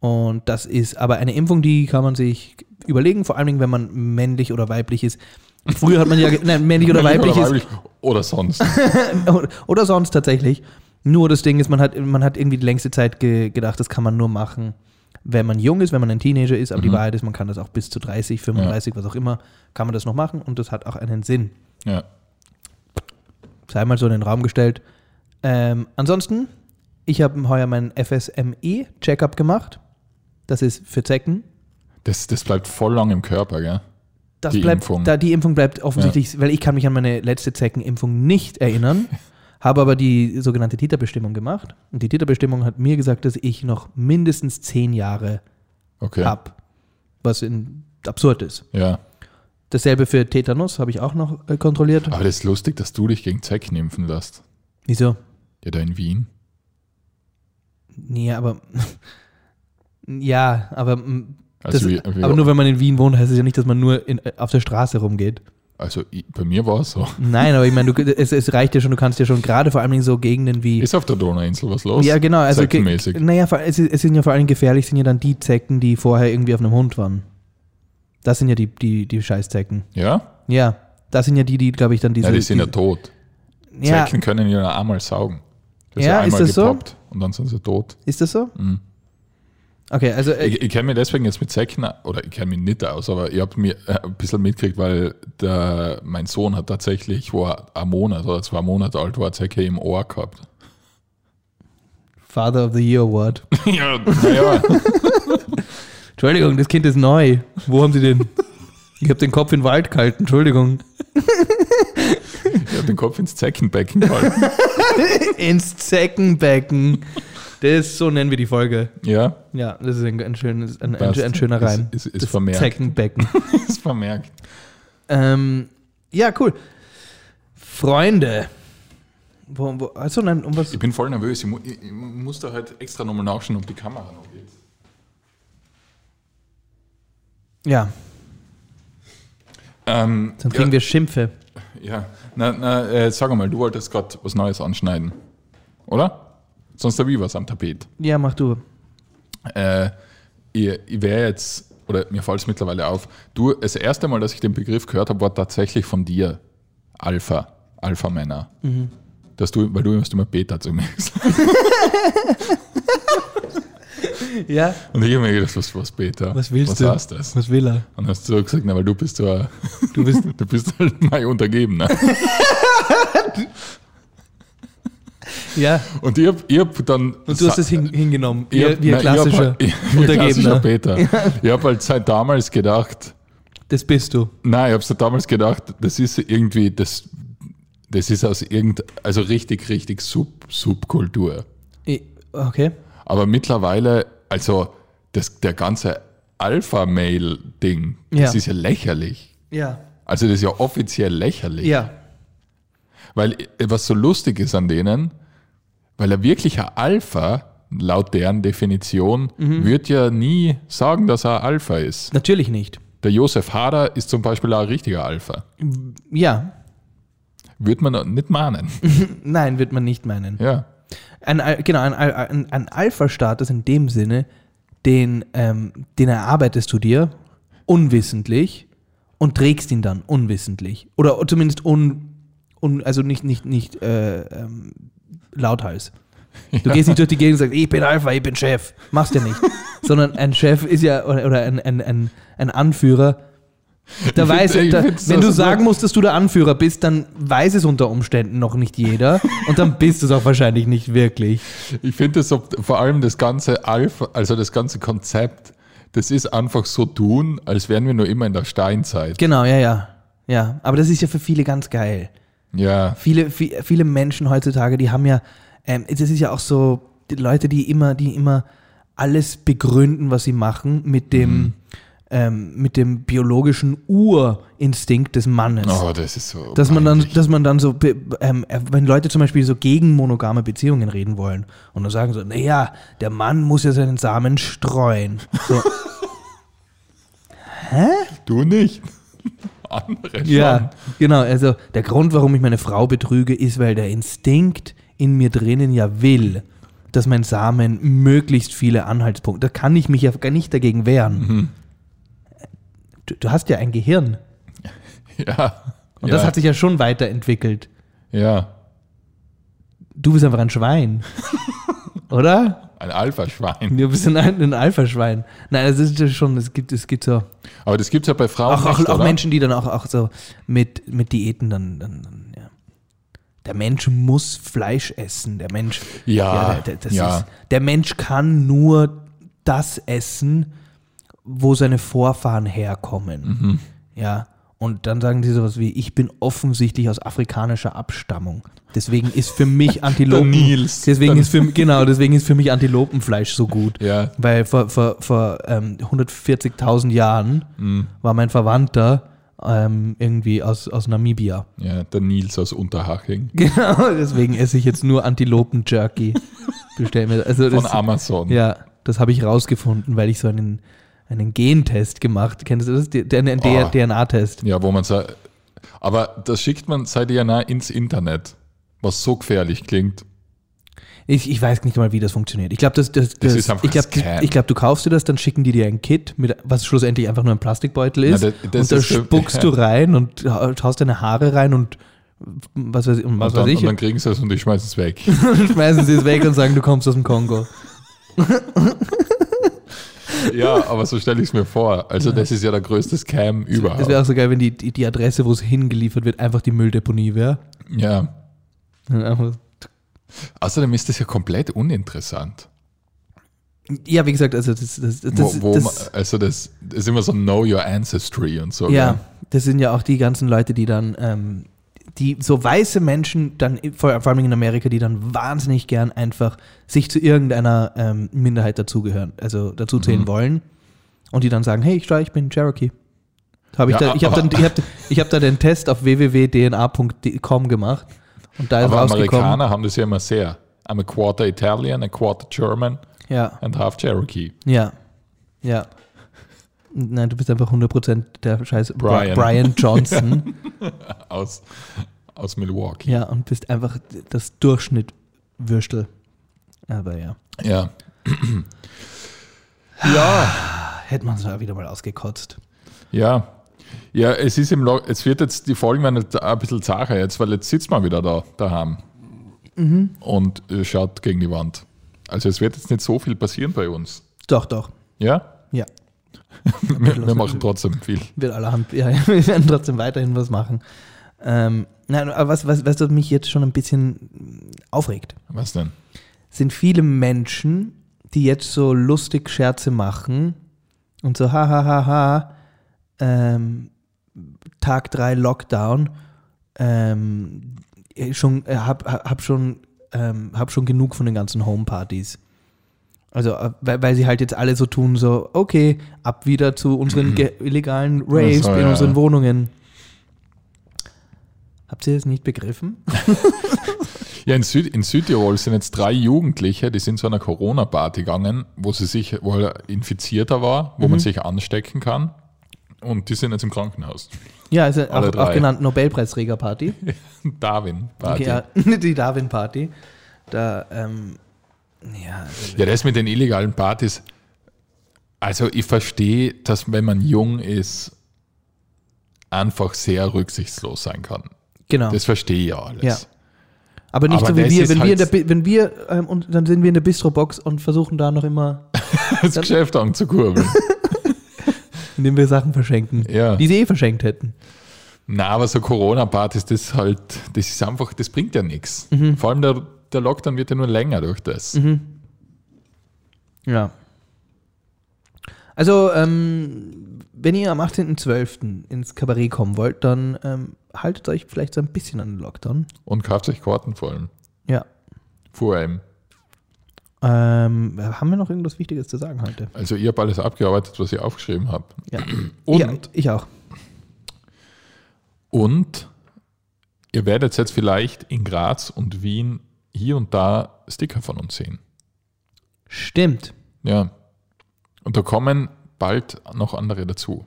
Und das ist aber eine Impfung, die kann man sich überlegen, vor allen Dingen, wenn man männlich oder weiblich ist. Früher hat man ja, nein, männlich oder weiblich ist, weiblich oder sonst. oder sonst tatsächlich. Nur das Ding ist, man hat, man hat irgendwie die längste Zeit ge gedacht, das kann man nur machen, wenn man jung ist, wenn man ein Teenager ist. Aber die Mhm. Wahrheit ist, man kann das auch bis zu 30, 35, was auch immer, kann man das noch machen und das hat auch einen Sinn. Ja. sei mal so in den Raum gestellt. Ähm, ansonsten, ich habe heuer meinen FSME-Checkup gemacht. Das ist für Zecken. Das, das bleibt voll lang im Körper, gell? Das Die bleibt, Impfung. Da, die Impfung bleibt offensichtlich, weil ich kann mich an meine letzte Zeckenimpfung nicht erinnern, habe aber die sogenannte Titerbestimmung gemacht. Und die Titerbestimmung hat mir gesagt, dass ich noch mindestens zehn Jahre Okay. habe, was in, absurd ist. Ja. Dasselbe für Tetanus habe ich auch noch äh, kontrolliert. Aber das ist lustig, dass du dich gegen Zecken impfen lässt. Wieso? Ja, da in Wien. Nee, aber ja, aber mm, Also, das, wie, wie, aber nur wenn man in Wien wohnt, heißt es ja nicht, dass man nur in, äh, auf der Straße rumgeht. also ich, bei mir war es so. Nein, aber ich meine, es, es reicht ja schon, du kannst ja schon gerade vor allen Dingen so Gegenden wie. Ist auf der Donauinsel was los? ja, genau. Also, Zeckenmäßig. naja, es, ist- es sind ja vor allem gefährlich, sind ja dann die Zecken, die vorher irgendwie auf einem Hund waren. Das sind ja die, die, die Scheißzecken. Ja? Ja, das sind ja die, die, glaube ich, dann diese. ja, die sind ja die- tot. ja, Zecken können ja einmal saugen. Das Ja, ja ist einmal das so? gepoppt und dann sind sie tot. Ist das so? Mhm. Okay, also. Äh, Ich, ich kenne mich deswegen jetzt mit Zecken, oder ich kenne mich nicht aus, aber ich habe mir äh, ein bisschen mitgekriegt, weil der, mein Sohn hat tatsächlich, wo er ein Monat oder zwei Monate alt war, Zecke im Ohr gehabt. Father of the Year Award. ja, naja, Entschuldigung, das Kind ist neu. Wo haben Sie den? Ich habe den Kopf in den Wald gehalten, Entschuldigung. ich habe den Kopf ins Zeckenbecken gehalten. Ins Zeckenbecken. Das, so nennen wir die Folge. Ja, Ja, das ist ein, ein, schönes, ein, ein, ein schöner Ist- Reim. ist- ist das vermerkt. Zeckenbecken. ist vermerkt. ähm, ja, cool. Freunde. Wo, wo, also nein, um was? Ich bin voll nervös. Ich, mu ich, ich muss da halt extra nochmal nachschauen, ob die Kamera noch geht. Ja, Ähm, dann kriegen ja, wir Schimpfe. Ja, na, na äh, sag mal, du wolltest gerade was Neues anschneiden, oder? Sonst habe ich was am Tapet. Ja, mach du. Äh, ich ich wäre jetzt, oder mir fällt es mittlerweile auf, du, das erste Mal, dass ich den Begriff gehört habe, war tatsächlich von dir. Alpha, Alpha-Männer. Mhm. Dass du, weil du hast immer Beta zu mir gesagt. Ja, Und ich habe mir gedacht, was, was Beta? was willst was du? heißt das? Was will er? Und hast du gesagt, na, weil du bist ja, Du bist, du bist halt mein Untergebener. ja, Und ich habe ich hab dann. und du hast es hin, hingenommen. Ich hab- wie ein nein, ich hab klassischer halt- ich- ein klassischer Untergebener. Peter. Ich habe halt seit damals gedacht, Das bist du. nein, ich habe seit damals gedacht, das ist irgendwie, das, das ist aus irgend, also richtig, richtig Sub, Subkultur. Okay. Aber mittlerweile, also das, der ganze Alpha-Mail-Ding, das Ja. ist ja lächerlich. Ja. Also das ist ja offiziell lächerlich. Ja. Weil äh, was so lustig ist an denen, weil ein Alpha laut deren Definition, Mhm. wird ja nie sagen, dass er Alpha ist. Natürlich nicht. Der Josef Hader ist zum Beispiel auch ein richtiger Alpha. Ja, Wird man nicht mahnen. nein, wird man nicht meinen. Ja. Ein, genau, ein, ein, ein Alpha-Status in dem Sinne, den, ähm, den erarbeitest du dir unwissentlich und trägst ihn dann unwissentlich. Oder zumindest un, un also nicht, nicht, nicht äh, ähm, lauthals. Du gehst nicht durch die Gegend und sagst, ich bin Alpha, ich bin Chef. Machst du nicht. Sondern ein Chef ist ja, oder, ein, ein, ein, ein Anführer, da Ich weiß, find- da, wenn du sagen musst, dass du der Anführer bist, dann weiß es unter Umständen noch nicht jeder und dann bist du es auch wahrscheinlich nicht wirklich. Ich finde das vor allem das ganze Alpha, also das ganze Konzept, das ist einfach so tun, als wären wir nur immer in der Steinzeit. Genau, ja, ja. Ja, aber das ist ja für viele ganz geil. Ja, Viele, vi- viele Menschen heutzutage, die haben ja, ähm, das ist ja auch so, die Leute, die immer, die immer alles begründen, was sie machen, mit dem, ähm, mit dem biologischen Urinstinkt des Mannes. oh, das ist so. Dass man dann, dass man dann so, ähm, äh, wenn Leute zum Beispiel so gegen monogame Beziehungen reden wollen und dann sagen so, naja, der Mann muss ja seinen Samen streuen. So, Du nicht. Andere schon. ja, genau. Also der Grund, warum ich meine Frau betrüge, ist, weil der Instinkt in mir drinnen ja will, dass mein Samen möglichst viele Anhaltspunkte. Da kann ich mich ja gar nicht dagegen wehren. Du, du hast ja ein Gehirn Ja. und ja. das hat sich ja schon weiterentwickelt. Ja. Du bist einfach ein Schwein, oder? Ein Alpha-Schwein. Du bist ein, ein Alpha-Schwein. Nein, das ist ja schon, es gibt, es gibt so. Aber das gibt es ja bei Frauen Auch, auch, nicht, auch? Menschen, die dann auch, auch so mit, mit Diäten dann, dann, dann, ja. Der Mensch muss Fleisch essen. Der Mensch, Ja, der, der, das ja. Ist, der Mensch kann nur das essen, wo seine Vorfahren herkommen. Mhm. Ja. Und dann sagen die sowas wie, ich bin offensichtlich aus afrikanischer Abstammung. Deswegen ist für mich Antilopen. Nils. Deswegen ist für, genau, deswegen ist für mich Antilopenfleisch so gut. Ja. Weil vor, vor, vor ähm, 140.000 Jahren Mhm. war mein Verwandter ähm, irgendwie aus, aus Namibia. Ja, der Nils aus Unterhaching. Genau, deswegen esse ich jetzt nur Antilopen-Jerky. Bestell mir, also Von Amazon. ja, das habe ich rausgefunden, weil ich so einen, einen Gentest gemacht. Kennst du das? Der Oh. DNA-Test. Ja, wo man sagt, aber das schickt man seit DNA ins Internet, was so gefährlich klingt. Ich, ich weiß nicht mal, wie das funktioniert. Ich glaube, das, das, das, ist einfach ich glaub, ein Scam. ich glaub, du kaufst dir das, dann schicken die dir ein Kit, mit, was schlussendlich einfach nur ein Plastikbeutel ist. Na, das- das und da ist so- spuckst du rein und haust deine Haare rein und was weiß, ich- und was und, dann, weiß ich. und dann kriegen sie es und ich schmeiße es weg. Schmeißen sie es weg und sagen, du kommst aus dem Kongo. ja, aber so stelle ich es mir vor. Also das ist ja der größte Scam Das überhaupt. wäre auch so geil, wenn die, die, Adresse, wo es hingeliefert wird, einfach die Mülldeponie wäre. ja. Außerdem ist das ja komplett uninteressant. Ja, wie gesagt, also das, das, das, wo, wo das, man, also das, das ist immer so Know Your Ancestry und so. ja, gell? das sind ja auch die ganzen Leute, die dann, ähm, die so weiße Menschen, dann vor, allem in Amerika, die dann wahnsinnig gern einfach sich zu irgendeiner ähm, Minderheit dazugehören, also dazu zählen Mhm. wollen und die dann sagen, hey, ich, ich bin Cherokee. Hab ich Ja, da, ich habe ich hab, hab da den Test auf www.dna.com gemacht und da ist Aber rausgekommen. Amerikaner haben das ja immer sehr. I'm a quarter Italian, a quarter German Ja, and half Cherokee. ja, ja. Nein, du bist einfach 100% der scheiß Brian. Brian, Johnson. Aus, aus Milwaukee. ja, und bist einfach das Durchschnittwürstel. Aber ja. Ja. ja. Hätte man es da wieder mal ausgekotzt. Ja. Ja, es ist im Log es wird jetzt, die Folgen werden jetzt ein bisschen zacher jetzt, weil jetzt sitzt man wieder da daheim Mhm. und äh, schaut gegen die Wand. Also es wird jetzt nicht so viel passieren bei uns. Doch, doch. Ja? Ja. Wir, wir machen trotzdem viel. Wird allerhand. Ja, wir werden trotzdem weiterhin was machen. Ähm, nein, aber was, was, was mich jetzt schon ein bisschen aufregt, Was denn? sind viele Menschen, die jetzt so lustig Scherze machen und so, ha, ha, ha, ha, ähm, Tag 3 Lockdown, ähm, schon, äh, hab, hab, schon, ähm, hab schon genug von den ganzen Homepartys. Also, äh, weil, weil sie halt jetzt alle so tun, so, okay, ab wieder zu unseren ge- illegalen Raves so, in ja. unseren Wohnungen. Habt ihr das nicht begriffen? Ja, in, Süd, in Südtirol sind jetzt drei Jugendliche, die sind zu einer Corona-Party gegangen, wo sie sich, wo er infizierter war, wo man sich anstecken kann. Und die sind jetzt im Krankenhaus. Ja, also Alle auch, auch genannt Nobelpreisträger-Party. Darwin-Party. Ja, die Darwin-Party. Da, ähm, ja, also, Ja, das mit den illegalen Partys. Also ich verstehe, dass wenn man jung ist, einfach sehr rücksichtslos sein kann. genau. Das verstehe ich ja alles. Ja. Aber nicht aber so wie wir, wenn wir, in der, halt- wenn wir ähm, und dann sind wir in der Bistro-Box und versuchen da noch immer, Das Geschäft anzukurbeln. indem wir Sachen verschenken, Ja. die sie eh verschenkt hätten. Na, aber so Corona-Partys, das halt, das ist einfach, das bringt ja nichts. Mhm. Vor allem der, der Lockdown wird ja nur länger durch das. Ja. Also, ähm, wenn ihr am 18.12. ins Kabarett kommen wollt, dann ähm, haltet euch vielleicht so ein bisschen an den Lockdown. Und kauft euch Karten vor allem. Ja. Vor allem. Ähm, haben wir noch irgendwas Wichtiges zu sagen heute? Also ich habe alles abgearbeitet, was ich aufgeschrieben habe. Ja. Und, ja, ich auch. und ihr werdet jetzt vielleicht in Graz und Wien hier und da Sticker von uns sehen. Stimmt. Ja. Und da kommen bald noch andere dazu.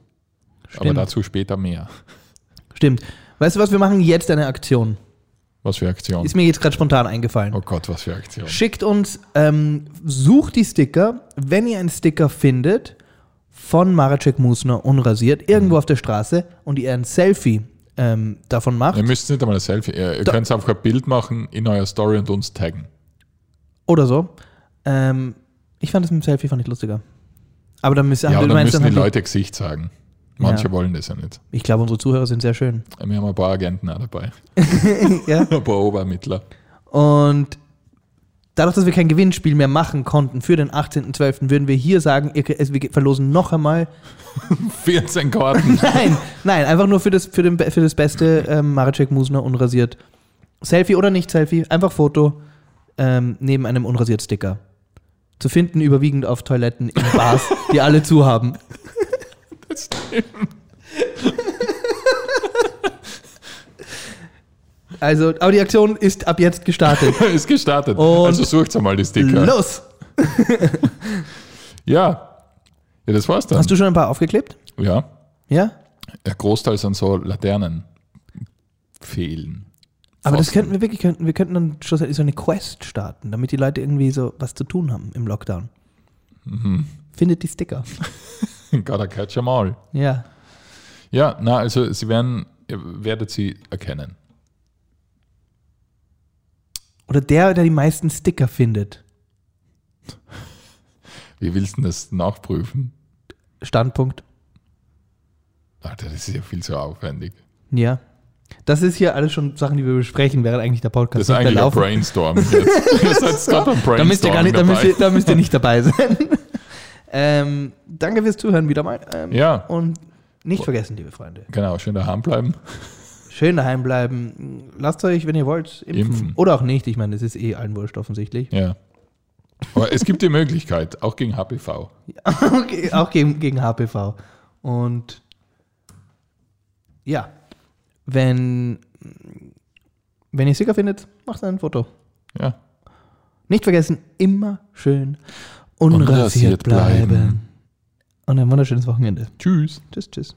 Aber Stimmt. dazu später mehr. Stimmt. Weißt du was, wir machen jetzt eine Aktion. Was für Aktion? Ist mir jetzt gerade spontan eingefallen. Oh Gott, was für Aktion. Schickt uns, ähm, sucht die Sticker, wenn ihr einen Sticker findet von Maracek Musner unrasiert, Mhm. irgendwo auf der Straße und ihr ein Selfie ähm, davon macht Ihr müsst nicht einmal ein Selfie. Ihr, Da- könnt einfach ein Bild machen in eurer Story und uns taggen. oder so. Ähm, ich fand das mit dem Selfie fand ich lustiger. Aber dann müssen, Ja, dann meinst, müssen die haben Leute Gesicht sagen. Manche Ja. wollen das ja nicht. Ich glaube, unsere Zuhörer sind sehr schön. Wir haben ein paar Agenten auch dabei. ja. Ein paar Obermittler. Und dadurch, dass wir kein Gewinnspiel mehr machen konnten für den 18.12., würden wir hier sagen, es- wir verlosen noch einmal 14 Karten. Nein, nein, einfach nur für das, für den, für das beste ähm, Maracek Musner unrasiert. Selfie oder nicht Selfie, einfach Foto ähm, neben einem unrasiert Sticker. Zu finden überwiegend auf Toiletten in Bars, die alle zu haben. Also, aber die Aktion ist ab jetzt gestartet. ist gestartet. Und also sucht mal die Sticker. Los! Ja. Ja, das war's dann. Hast du schon ein paar aufgeklebt? ja. Ja? Der Großteil sind so Laternen. Fehlen. Aber das Pfosten. könnten wir wirklich, könnten, wir könnten dann schlussendlich so eine Quest starten, damit die Leute irgendwie so was zu tun haben im Lockdown. Mhm. Findet die Sticker. Gotta catch 'em all. Ja. Ja, na, also sie werden, ihr werdet sie erkennen. Oder der, der die meisten Sticker findet. Wie willst du das nachprüfen? Standpunkt. Alter, das ist ja viel zu aufwendig. Ja. Das ist hier alles schon Sachen, die wir besprechen, während eigentlich der Podcast Das ist eigentlich ein. Brainstorm jetzt. Ihr seid gerade beim Brainstorm Da müsst ihr gar nicht, da müsst dabei. ihr, da müsst ihr nicht dabei sein. ähm, danke fürs Zuhören wieder mal. Ähm, Ja, Und nicht vergessen, liebe Freunde. genau, schön daheim bleiben. Schön daheim bleiben. Lasst euch, wenn ihr wollt, impfen. Impfen. Oder auch nicht. Ich meine, das ist eh allen wurscht offensichtlich. Ja. Aber es gibt die Möglichkeit, auch gegen HPV. Okay, auch gegen, gegen HPV. Und ja, wenn, wenn ihr Sticker findet, macht ein Foto. Ja. Nicht vergessen, immer schön unrasiert Unrasiert bleiben. bleiben. Und ein wunderschönes Wochenende. Tschüss. Tschüss, tschüss.